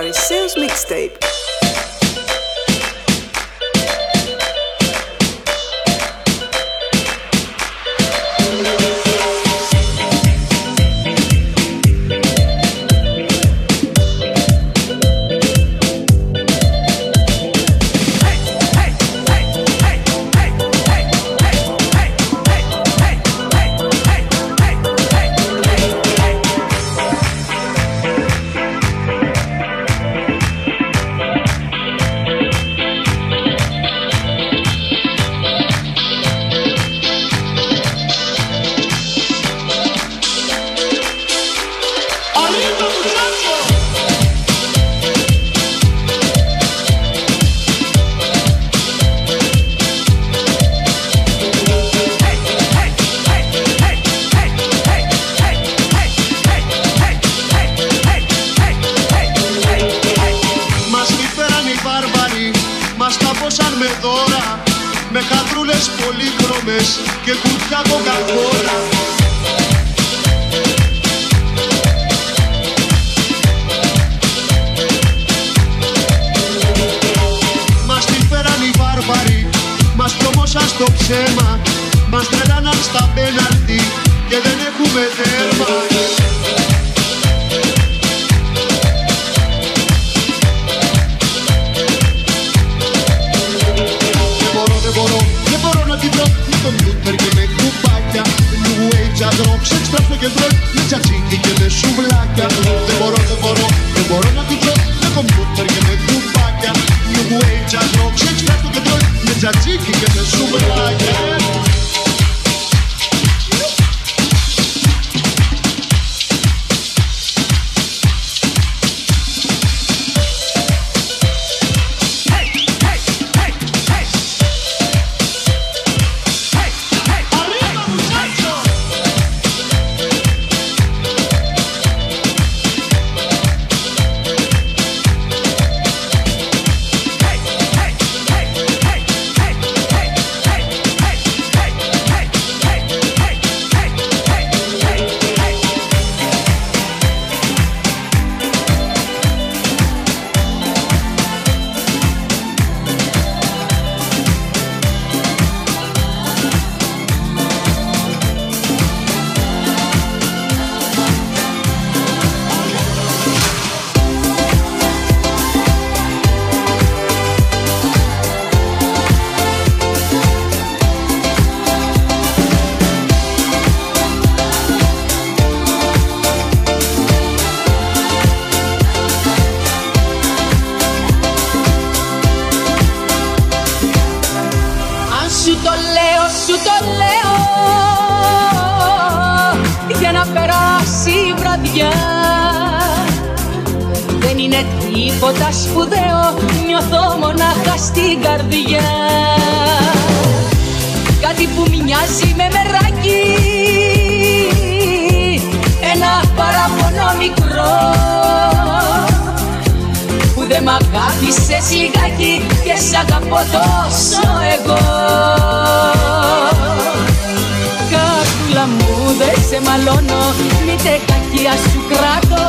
Paris Sales Mixtape. το λέω. Για να περάσει η βραδιά. Δεν είναι τίποτα σπουδαίο, νιώθω μονάχα στην καρδιά. Κάτι που μοιάζει με μεράκι. Ένα παραπονό μικρό. Μ' αγάπησες λιγάκι και σ' αγαπώ τόσο εγώ. Κάκουλα μου δεν σε μαλώνω μήτε κακία σου κράτω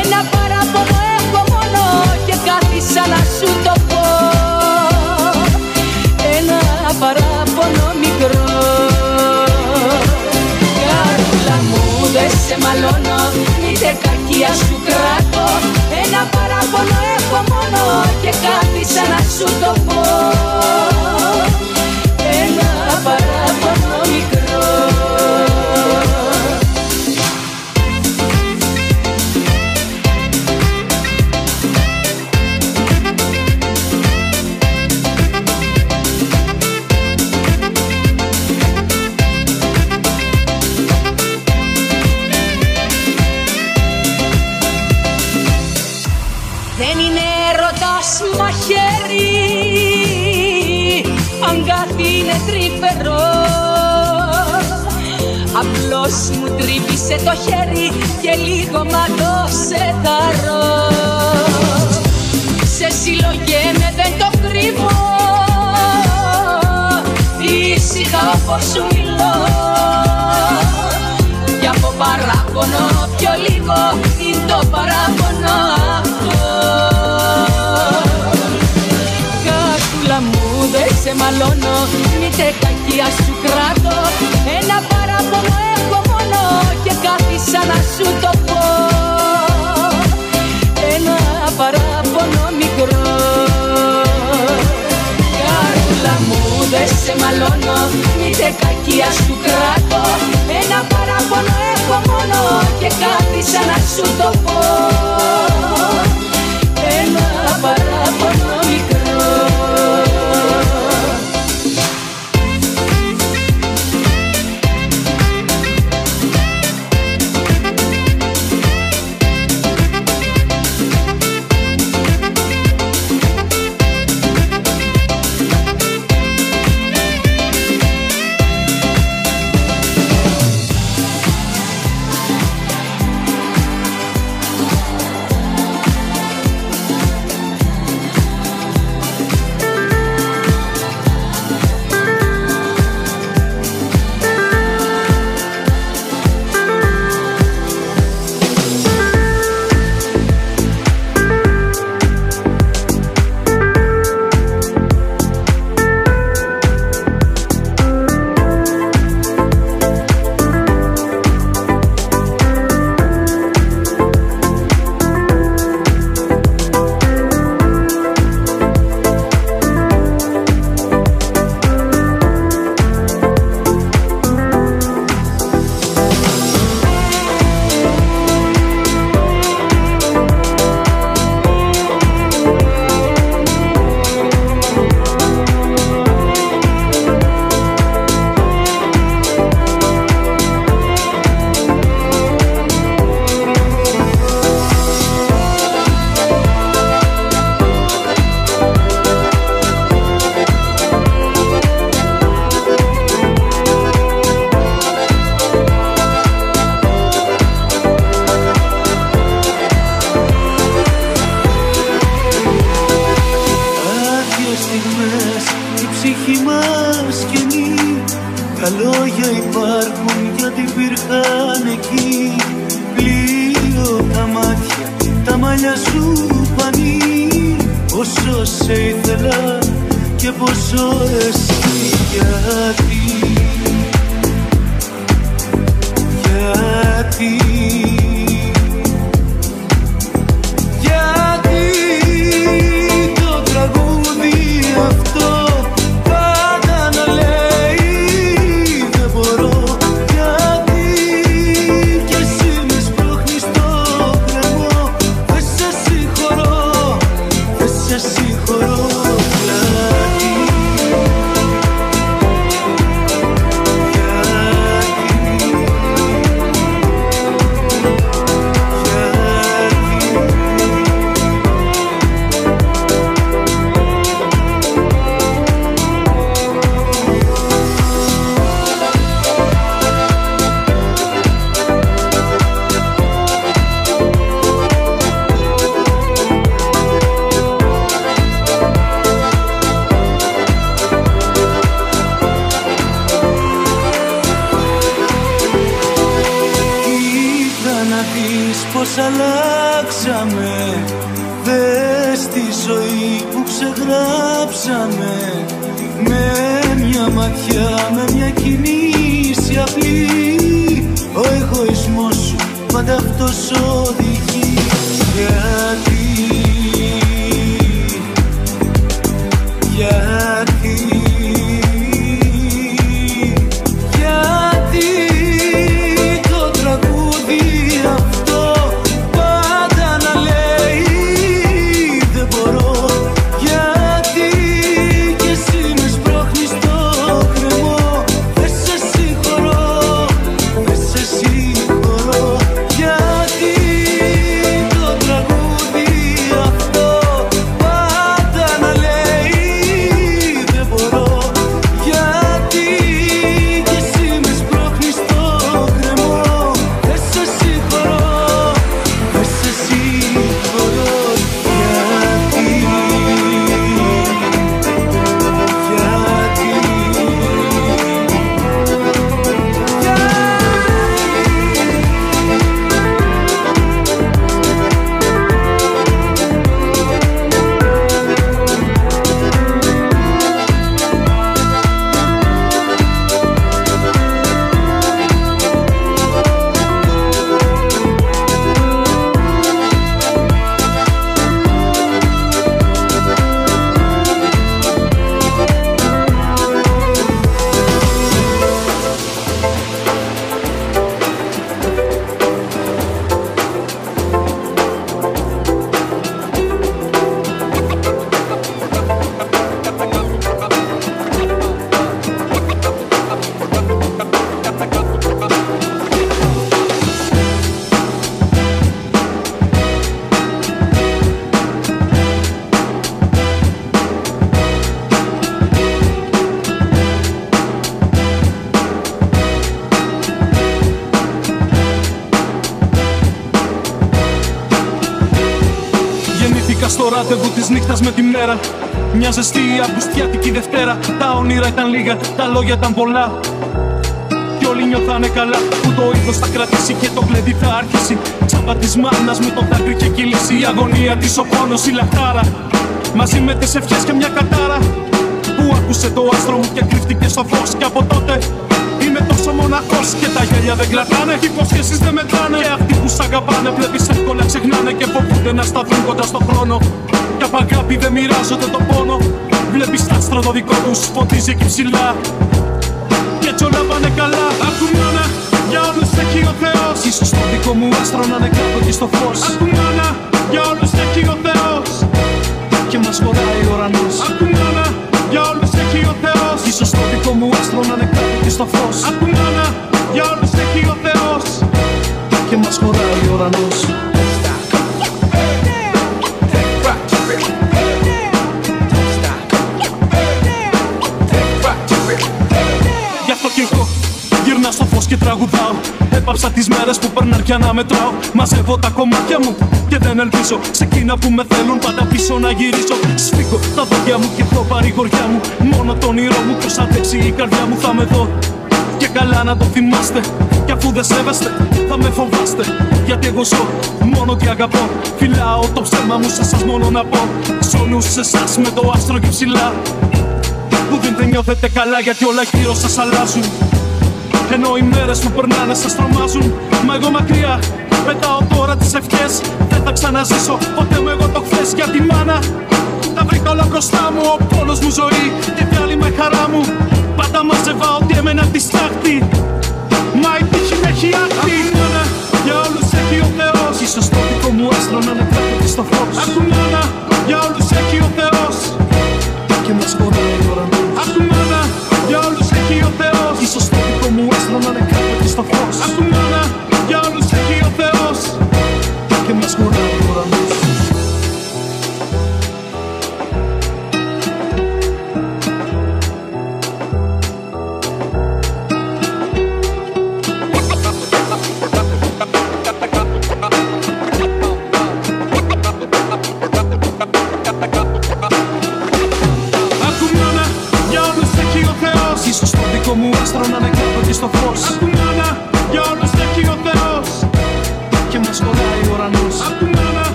Ένα παράπονο έχω μόνο και κάθισα να σου το πω. Ένα παράπονο μικρό. Κάκουλα μου δεν σε μαλώνω μήτε κακία σου κράτω παραπονό έχω μόνο και κάτι σαν να σου το πω. Σε το χέρι και λίγο μαγνώσε τα ρο Σε συλλογέμαι δεν το κρύβω. Ήσυχα όπως σου μιλώ. Για από παράπονο πιο λίγο Είναι το παράπονο αυτό. Μου δεν σε μαλώνω. Μη τε κακία σου κράτω Ένα και κάθισα να σου το πω. Ένα παράπονο μικρό. Καρούλα μου δεν σε μαλώνω Μήτε κακία σου κράτω Ένα παράπονο έχω μόνο Και κάθισα να σου το πω. Ένα παράπονο νύχτας με τη μέρα. Μια ζεστή Αυγουστιάτικη Δευτέρα. Τα όνειρα ήταν λίγα, τα λόγια ήταν πολλά. Κι όλοι νιώθανε καλά που το είδος θα κρατήσει και το κλειδί θα άρχισει. Τσάμπα τη μάνας με το δάκρυ και κύληση. Η αγωνία της, ο πόνος, η λαχτάρα. Μαζί με τις ευχές και μια κατάρα. Που άκουσε το άστρο μου και κρύφτηκε στο φως. Και από τότε Είμαι τόσο μοναχός και τα γέλια δεν κρατάνε. Οι υποσχέσει δεν μετράνε. Και αυτοί που σ' αγαπάνε βλέπεις εύκολα ξεχνάνε και φοβούνται να σταθούν κοντά στο χρόνο. Κι απ' αγάπη δεν μοιράζονται το πόνο. Βλέπεις τα άστρα το δικό τους φωτίζει εκεί ψηλά. Και έτσι όλα πάνε καλά. Ακουμάνα, για όλους έχει ο Θεός. σω το δικό μου άστρο να είναι κάτω εκεί στο φως. Ακουμάνα, για όλους έχει ο Θεός. Και μας χωράει ο ουρανός. Ακουμάνα, για όλους έχει ο Θεός. Ίσως το δικό μου άστρο να είναι κάτω και στο φως Ακουμάνα, για όλους έχει ο Θεός Και μας χωράει ο ουρανός και τραγουδάω. Έπαψα τις μέρες που περνάνε πια να μετράω. Μαζεύω τα κομμάτια μου και δεν ελπίζω Σε εκείνα που με θέλουν. Πάντα πίσω να γυρίσω Σφίγγω τα δόντια μου και το παρηγοριά μου. Μόνο το όνειρό μου πως αντέξει η καρδιά μου. Θα με δω και καλά να το θυμάστε. Κι αφού δεν σέβεστε θα με φοβάστε. Γιατί εγώ ζω μόνο τι αγαπώ. Φυλάω το ψέμα μου σε σας μόνο να πω. Σ' όλους εσάς με το άστρο και ψηλά. Που δεν νιώθετε καλά γιατί όλα γύρω σας αλλάζουν ενώ οι μέρες που περνάνε σας τρομάζουν Μα εγώ μακριά πετάω τώρα τις ευχές. Δεν θα ξαναζήσω ποτέ μου εγώ το χθες Για τη μάνα. Τα βρήκα όλα μπροστά μου Ο πόνος μου ζωή και πάλι με χαρά μου. Πάντα μαζεύα ότι έμενα τη στάχτη. Μα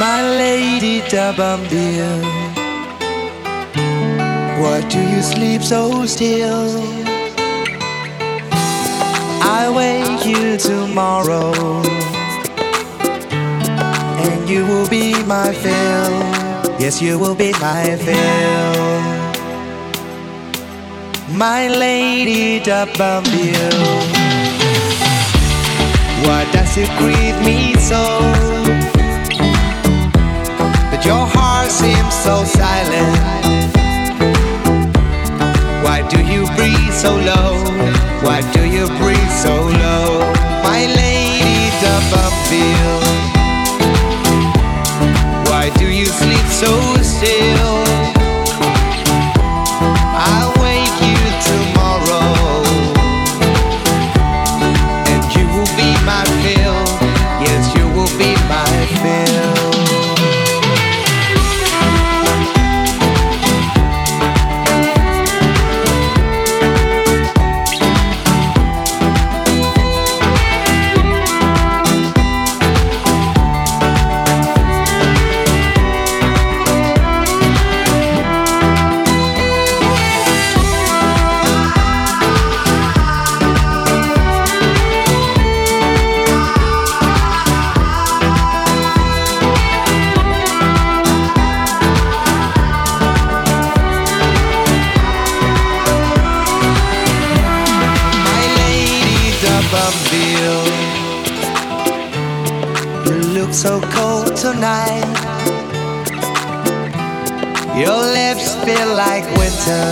my lady Dabambir. Why do you sleep so still? I wake you tomorrow, and you will be my fill. Yes, you will be my fill, my lady Dabambir. Why does it grieve me so? Your heart seems so silent. Why do you breathe so low? Why do you breathe so low? My lady Dabambiel sleep so still. Bumville. You look so cold tonight. Your lips feel like winter.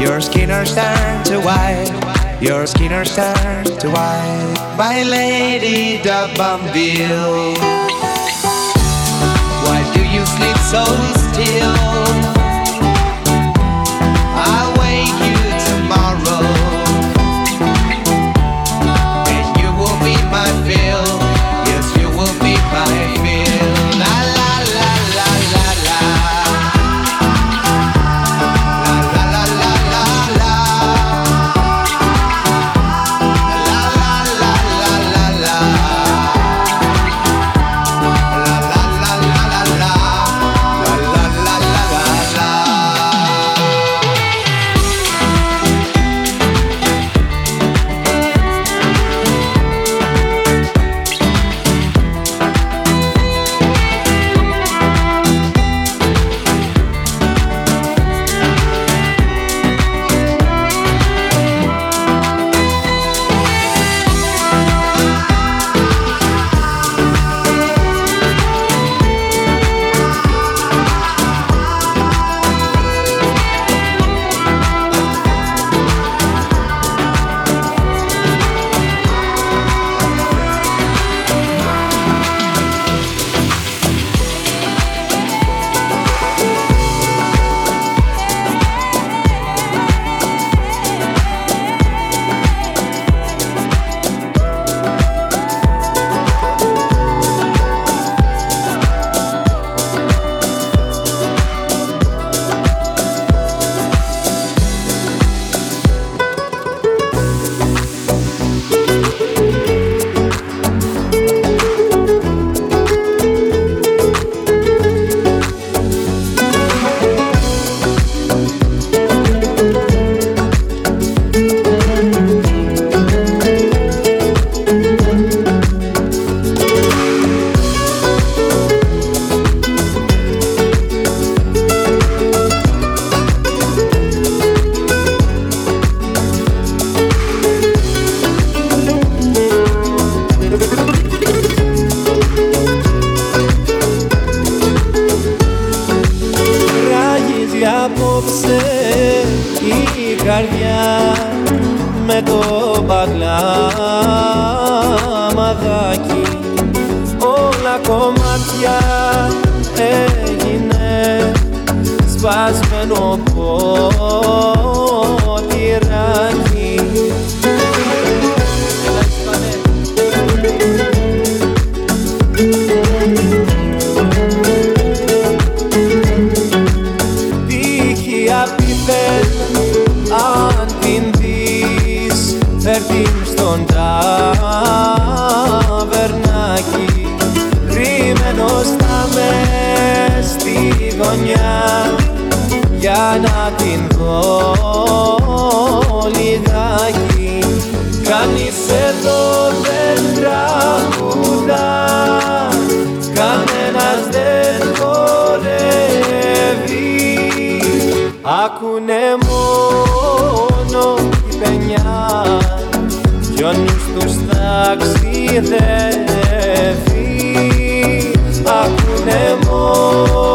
Your skin are turned to white. Your skin are turned to white. My lady de Why do you sleep so still? Ακούνε μόνο οι παινιά. Κι ο νους τους ταξιδεύει. Ακούνε μόνο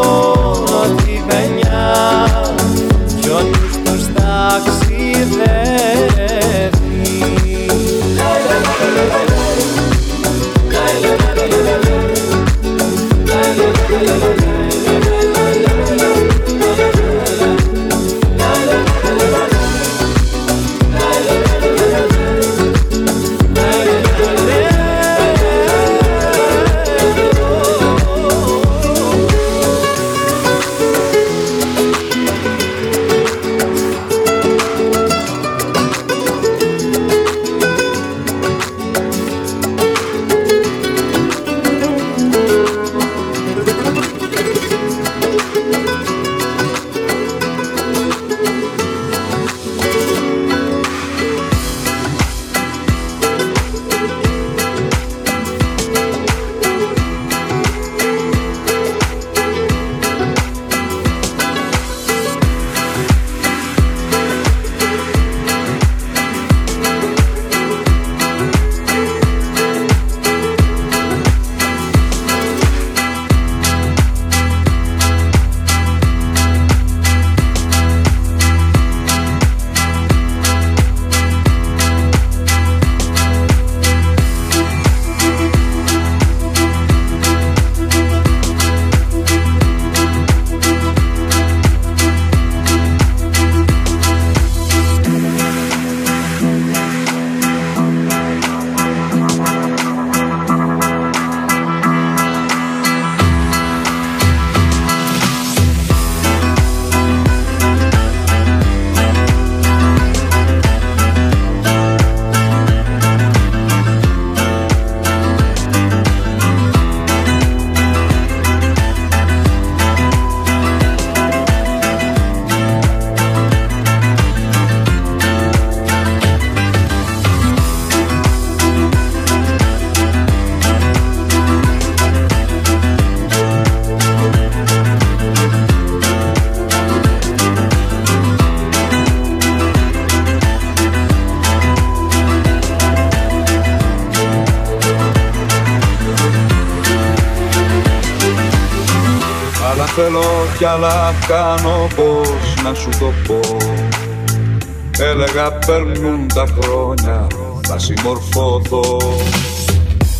Έλεγα περνούν τα χρόνια θα συμμορφωθώ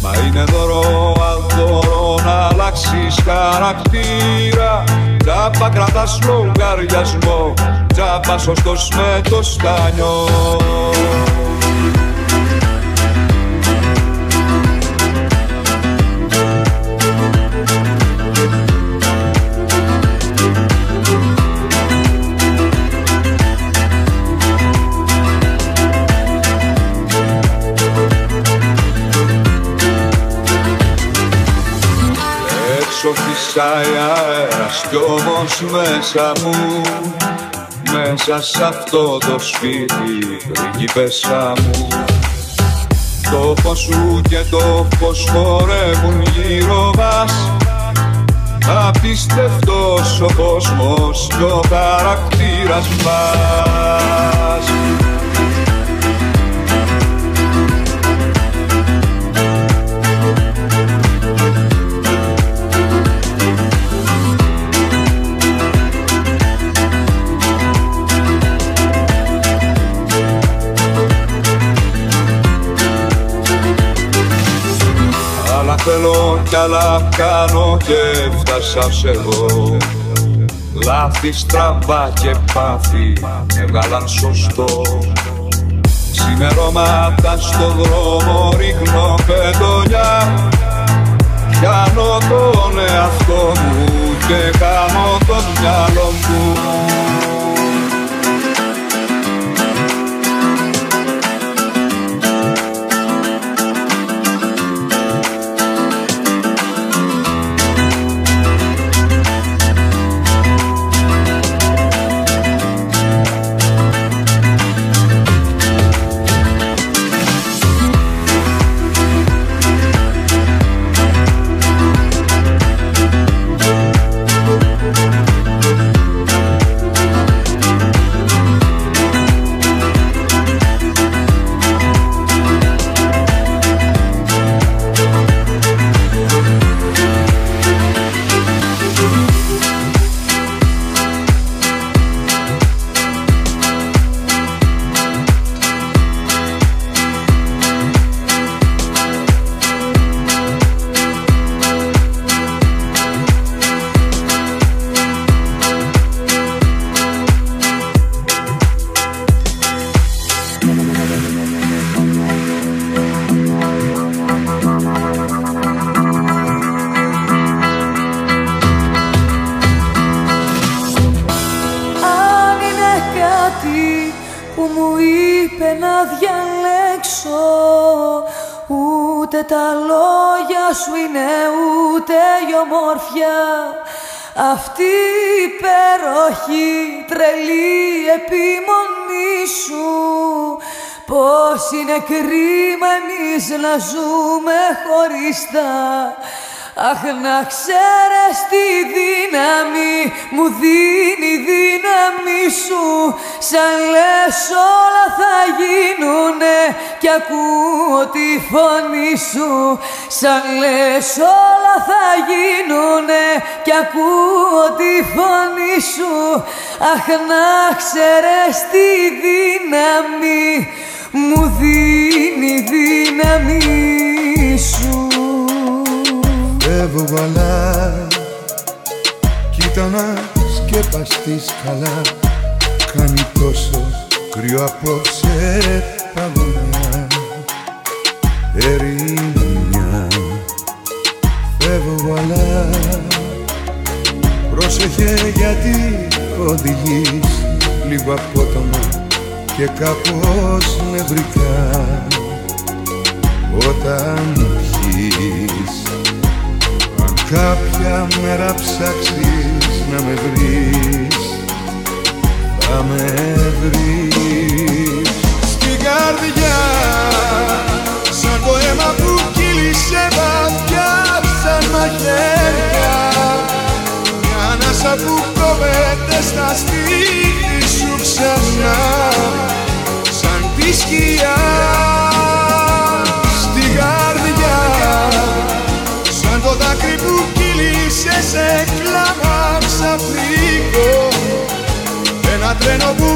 Μα είναι δώρο αδώρο να αλλάξεις χαρακτήρα. Τζάμπα κρατάς λογαριασμό Τζάμπα σωστός με το στάνιο Φυσάει αέρας κι όμως μέσα μου Μέσα σ' αυτό το σπίτι πριγκίπεσσα μου. Το φως σου και το φως χορεύουν γύρω μας. Απίστευτος ο κόσμος και ο χαρακτήρας μας θέλω κι άλλα κάνω και φτάσα σε εγώ. Λάθη στραβά και πάθη έβγαλαν σωστό. Σημερώματα στο δρόμο ρίχνω πεντονιά. Πιάνω τον εαυτό μου και κάνω το μυαλό μου Πώς είναι κρίμα εμείς να ζούμε χωριστά Αχ να ξέρεις τη δύναμη μου δίνει η δύναμη σου. Σαν λες όλα θα γίνουνε κι ακούω τη φωνή σου. Σαν λες όλα θα γίνουνε κι ακούω τη φωνή σου. Αχ να ξέρεις τη δύναμη μου δίνει η δύναμη σου. Φεύγω αλλά κοίτα να σκεπαστείς καλά. Κάνει τόσο κρύο απόψε παγωνιά Ερήνια Φεύγω αλλά Πρόσεχε γιατί οδηγείς λίγο απότομα και κάπως νευρικά. Όταν πιείς Κάποια μέρα ψάξεις να με βρεις. Θα με βρεις. Στην καρδιά Σαν το αίμα που κύλησε βαθιά Σαν μαχαίρια. Μια ανάσα που κόβεται στα στήθη σου ξανά σαν τη σκιά στην καρδιά. Σαν το δάκρυ που κύλησε σε κλάμα ξαφνικό ένα τρένο που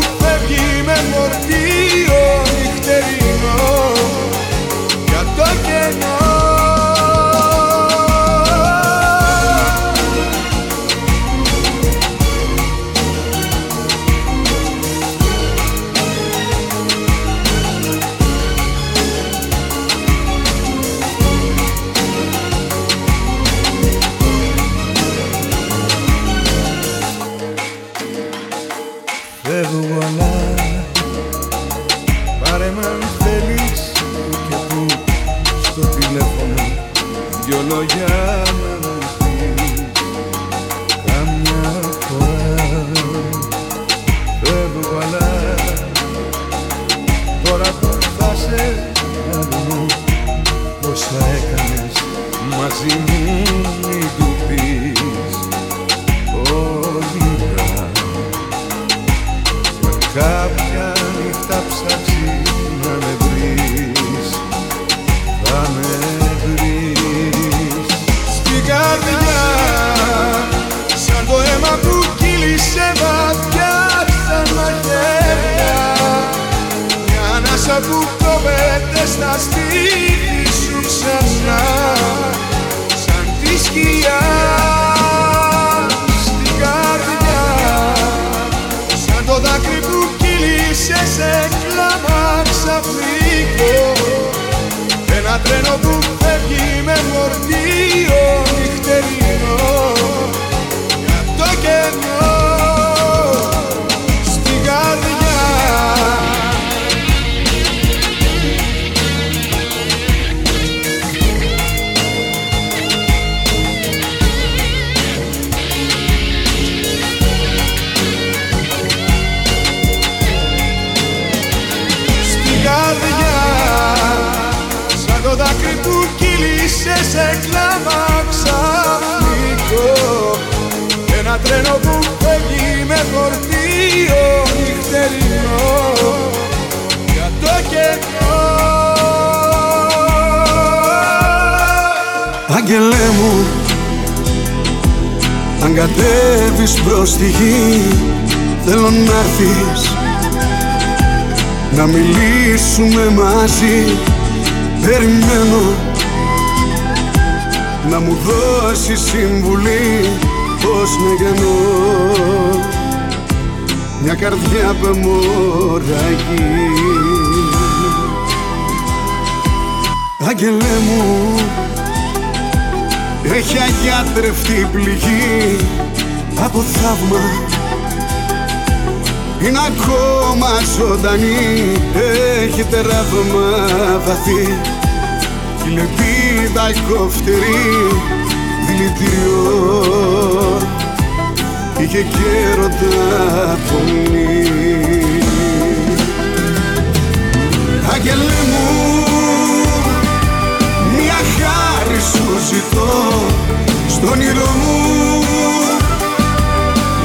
Ενώ που φεύγει με φορτί κρύο νυχτερινό για το μου αν κατέβεις προς τη γη θέλω να έρθεις να μιλήσουμε μαζί. Περιμένω να μου δώσεις συμβουλή πως με γεννώ μια καρδιά μου Άγγελέ μου έχει αγιάτρευτη πληγή. Από θαύμα είναι ακόμα ζωντανή. Έχει τεράβμα βαθύ. Η λεπίδα κοφτερή και κέρωτα φωνή. Άγγελε μου, μια χάρη σου ζητώ στον όνειρο μου.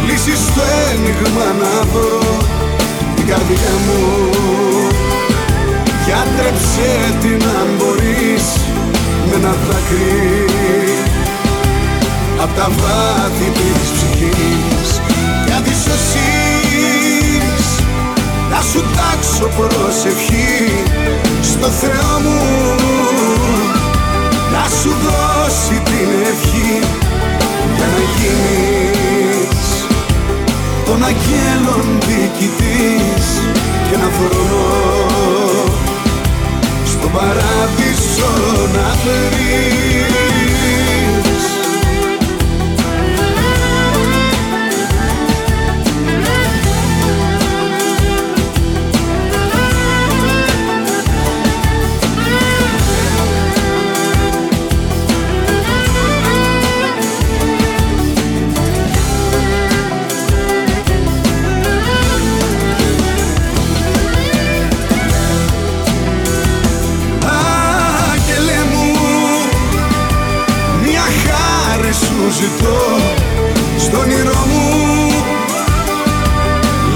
Λύσεις στο ένιγμα να βρω την καρδιά μου. Γιατρέψε την αν μπορείς με ένα δάκρυ απ' τα βάθη της ψυχής. Για τη να σου τάξω προσευχή. Στο Θεό μου να σου δώσει την ευχή για να γίνεις τον αγγέλων διοικητής και να βρω στον παράδεισο να βρεις ζητώ στον όνειρό μου.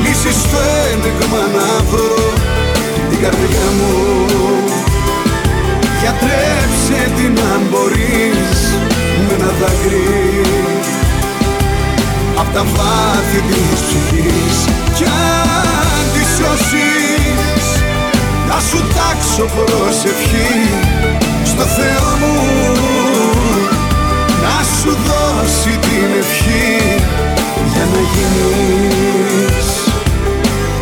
Λύσεις στο ένδειγμα να βρω την καρδιά μου. Γιατρέψε την αν μπορείς με ένα δάκρυ. Απ' τα βάθη της ψυχής κι αν τη σώσεις Να σου τάξω προσευχή στο Θεό μου. Να σου δω δώσει την ευχή Για να γίνεις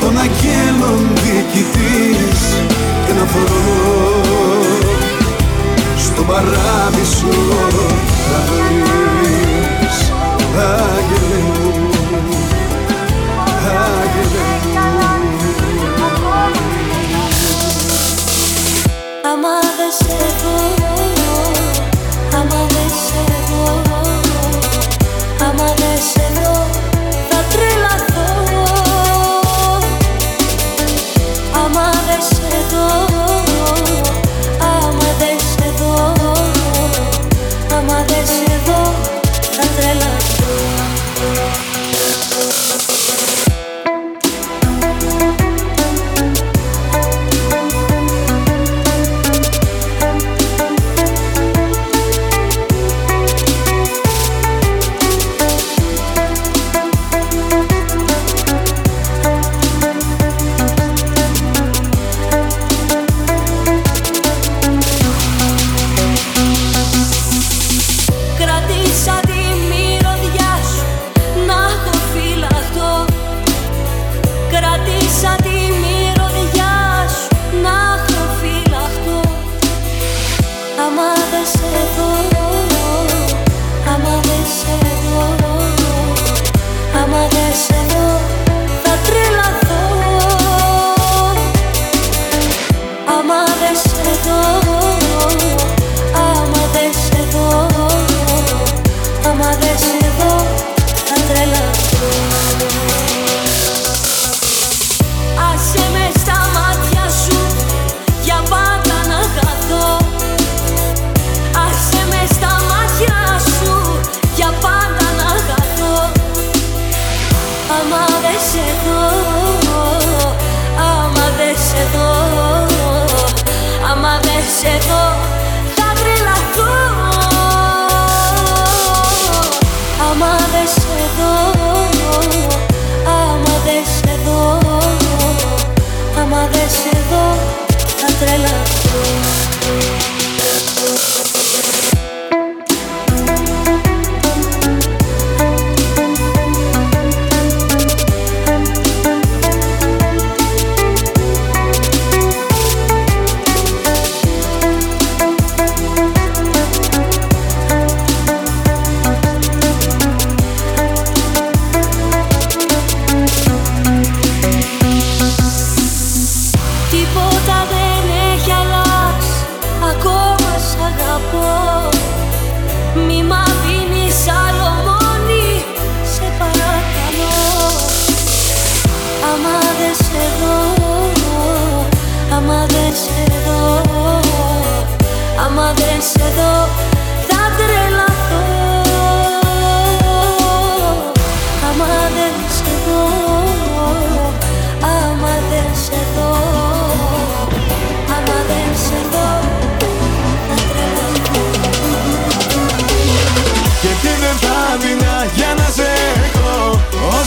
Των αγγέλων διοικητής Και να βρω Στο παράδεισο θα βρεις Άγγελε άμα δεν σε δω,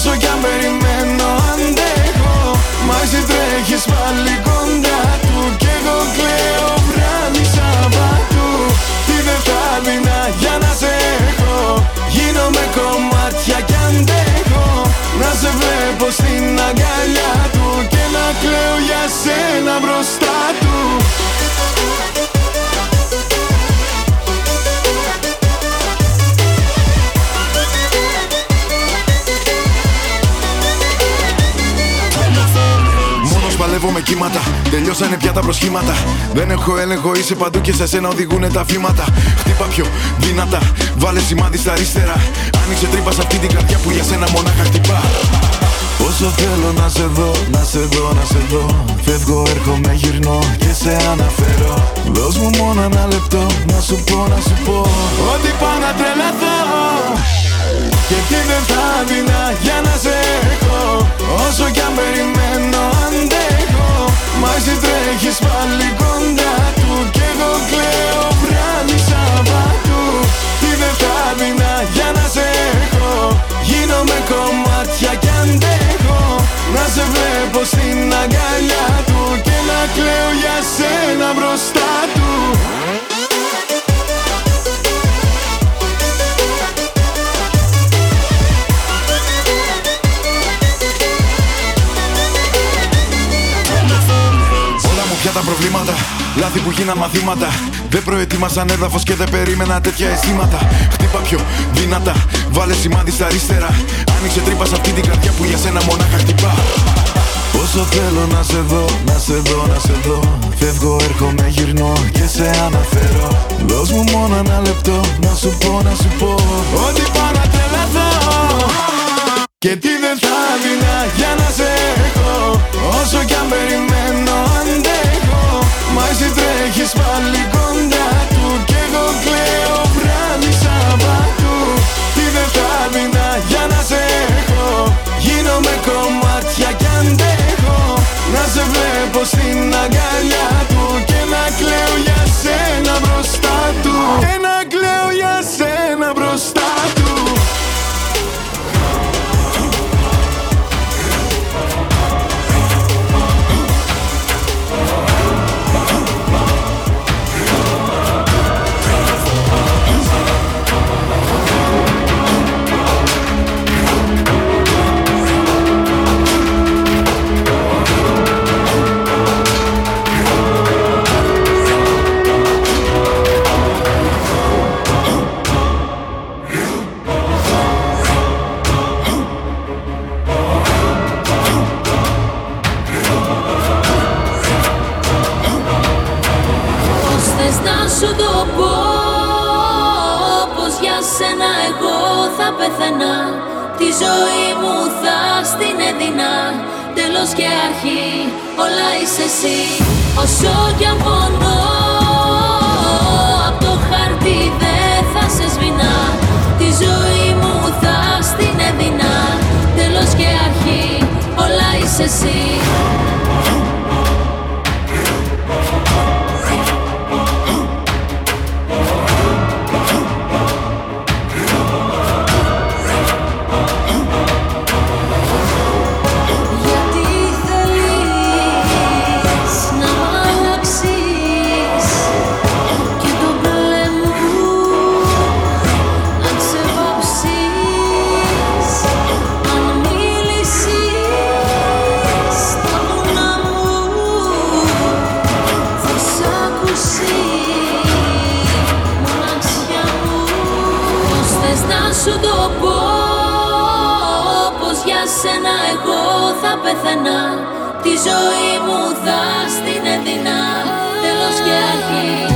Όσο κι αν περιμένω αντέχω. Μα εσύ τρέχεις πάλι κοντά του Κι εγώ κλαίω βράδυ Σαββάτου. Τι δεν θα δεινά για να σε έχω. Γίνομαι κομμάτια κι αντέχω. Να σε βλέπω στην αγκαλιά του Και να κλαίω για σένα μπροστά κύματα. Τελειώσανε πια τα προσχήματα. Δεν έχω έλεγχο, είσαι παντού και σε σένα οδηγούνε τα βήματα. Χτύπα πιο δυνατά, βάλε σημάδι στα αριστερά. Άνοιξε τρύπα σε αυτή την καρδιά που για σένα μονάχα χτυπά. Όσο θέλω να σε δω, να σε δω, να σε δω. Φεύγω, έρχομαι, γυρνώ και σε αναφέρω. Δώσ' μου μόνο ένα λεπτό, να σου πω, να σου πω. Ότι πάω να τρελαθώ. Γιατί δεν θα δεινά Είσαι πάλι κοντά του Κι εγώ κλαίω βράδυ Σαββάτου. Είδε τα δεινά για να σε έχω. Γίνομαι κομμάτια κι αντέχω Να σε βλέπω στην αγκαλιά του Και να κλαίω για σένα μπροστά. Προβλήματα. Λάθη που γίναν μαθήματα. Δεν προετοίμασαν έδαφος και δεν περίμενα τέτοια αισθήματα. Χτύπα πιο δυνατά, βάλε σημάδι στα αριστερά. Άνοιξε τρύπα σε αυτή την καρδιά που για σένα μονάχα χτυπά. Όσο θέλω να σε δω, να σε δω, να σε δω Φεύγω, έρχομαι, γυρνώ και σε αναφέρω Δώσ' μου μόνο ένα λεπτό, να σου πω, να σου πω Ότι πάω να τρελαθώ Και τι δεν θα δίνα για να σε έχω Όσο κι αν περιμένω αντέχω Μα εσύ τρέχεις πάλι κοντά σένα εγώ θα πεθαίνα. Τη ζωή μου θα στην έδινα. Τέλος και αρχή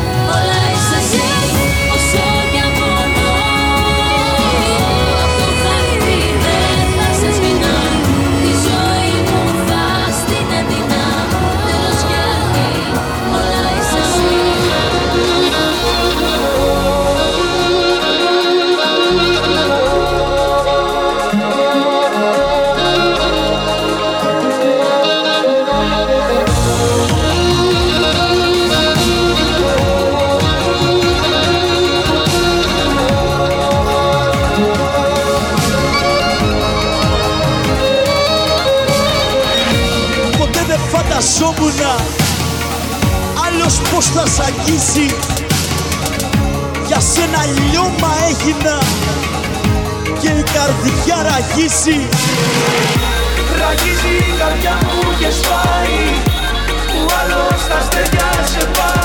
αγγίσει Για σένα λιώμα έγινα Και η καρδιά ραγίσει. Ραγίζει η καρδιά μου και σπάει Που άλλος στα αστέρια σε πάει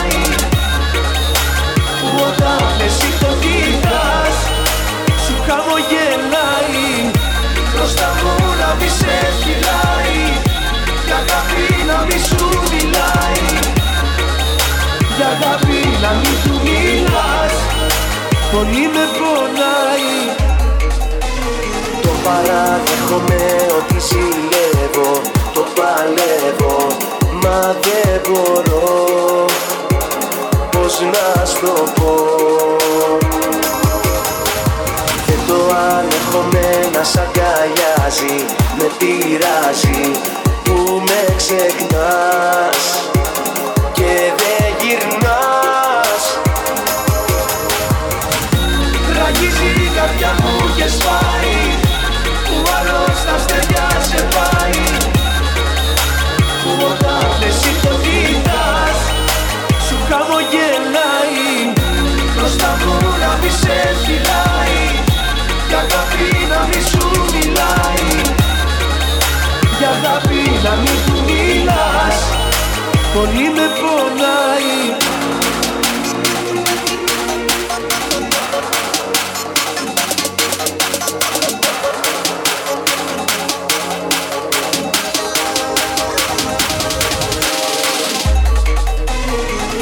Πολύ με πονάει. Το παραδέχομαι ότι ζηλεύω Το παλεύω Μα δεν μπορώ. Πώς να στο πω. Δεν το ανέχομαι να σ' αγκαλιάζει Με πειράζει Που με ξεχνάς πολύ με πονάει.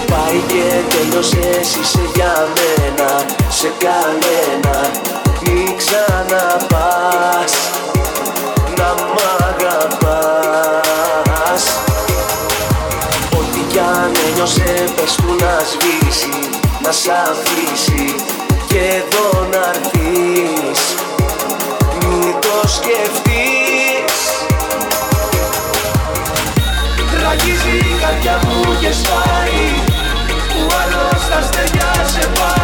Πάει και τέλειωσες είσαι για μένα, σε κανένα να σ' αφήσει και εδώ να έρθεις Μην το σκεφτείς. Ραγίζει η καρδιά μου και σπάει Που άλλος στα στεριά σε πάει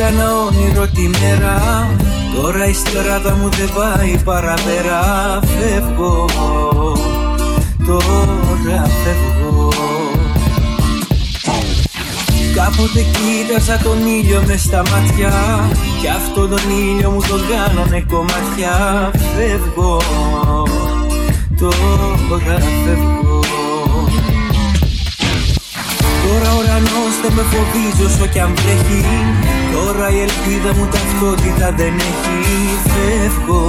χτίζα ένα όνειρο τη μέρα. Τώρα η στράδα μου δεν πάει παραπέρα. Φεύγω, τώρα φεύγω. Κάποτε κοίταζα τον ήλιο μες στα μάτια. Κι αυτό τον ήλιο μου τον κάνανε κομμάτια. Φεύγω, τώρα φεύγω Τώρα ο ουρανός δεν με φοβίζει όσο κι αν βρέχει. Τώρα η ελπίδα μου ταυτότητα δεν έχει. Φεύγω,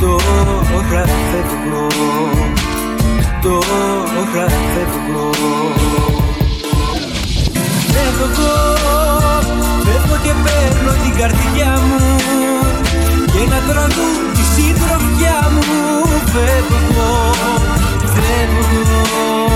τώρα φεύγω Τώρα φεύγω. Φεύγω, φεύγω και παίρνω την καρδιά μου. Και ένα τραγούδι συντροφιά μου. Φεύγω, φεύγω Φεύγω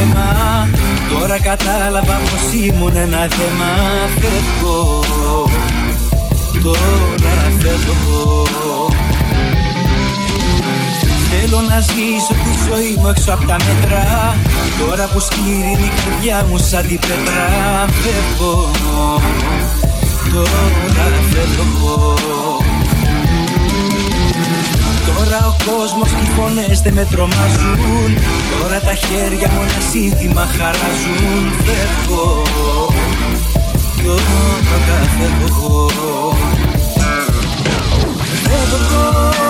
μες στο ψέμα Τώρα κατάλαβα πως ήμουν ένα θέμα. Φεύγω, τώρα φεύγω. Θέλω να ζήσω τη ζωή μου έξω απ' τα μέτρα. Τώρα που σκληρύνει η καρδιά μου σαν την πέτρα. Φεύγω, τώρα φεύγω Τώρα ο κόσμος και οι φωνές δεν με τρομάζουν. Τώρα τα χέρια μου ένα σύνθημα χαράζουν. Φεύγω, τώρα φεύγω Φεύγω, φεύγω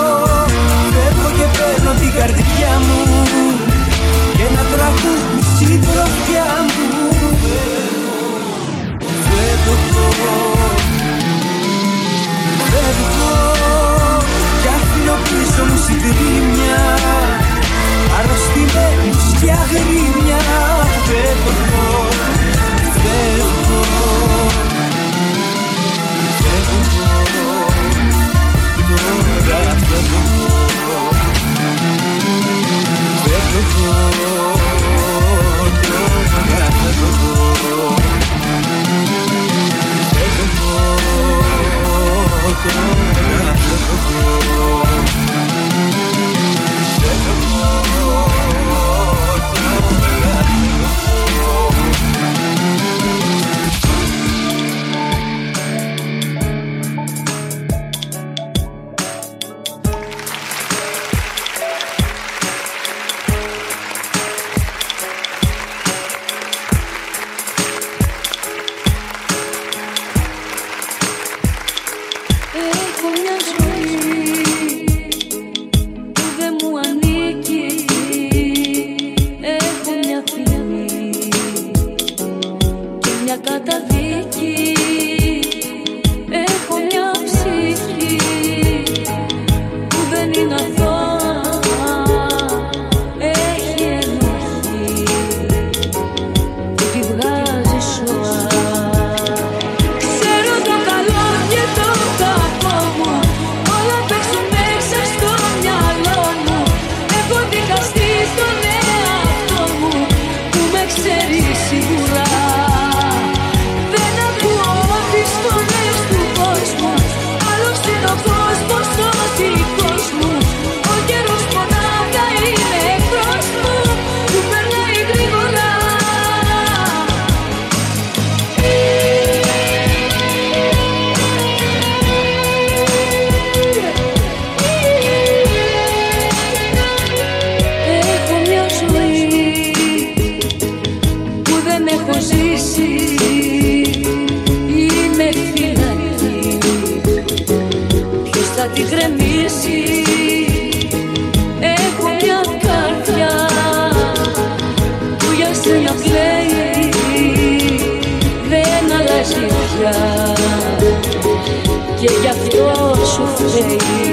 και γι' αυτό σου φταίει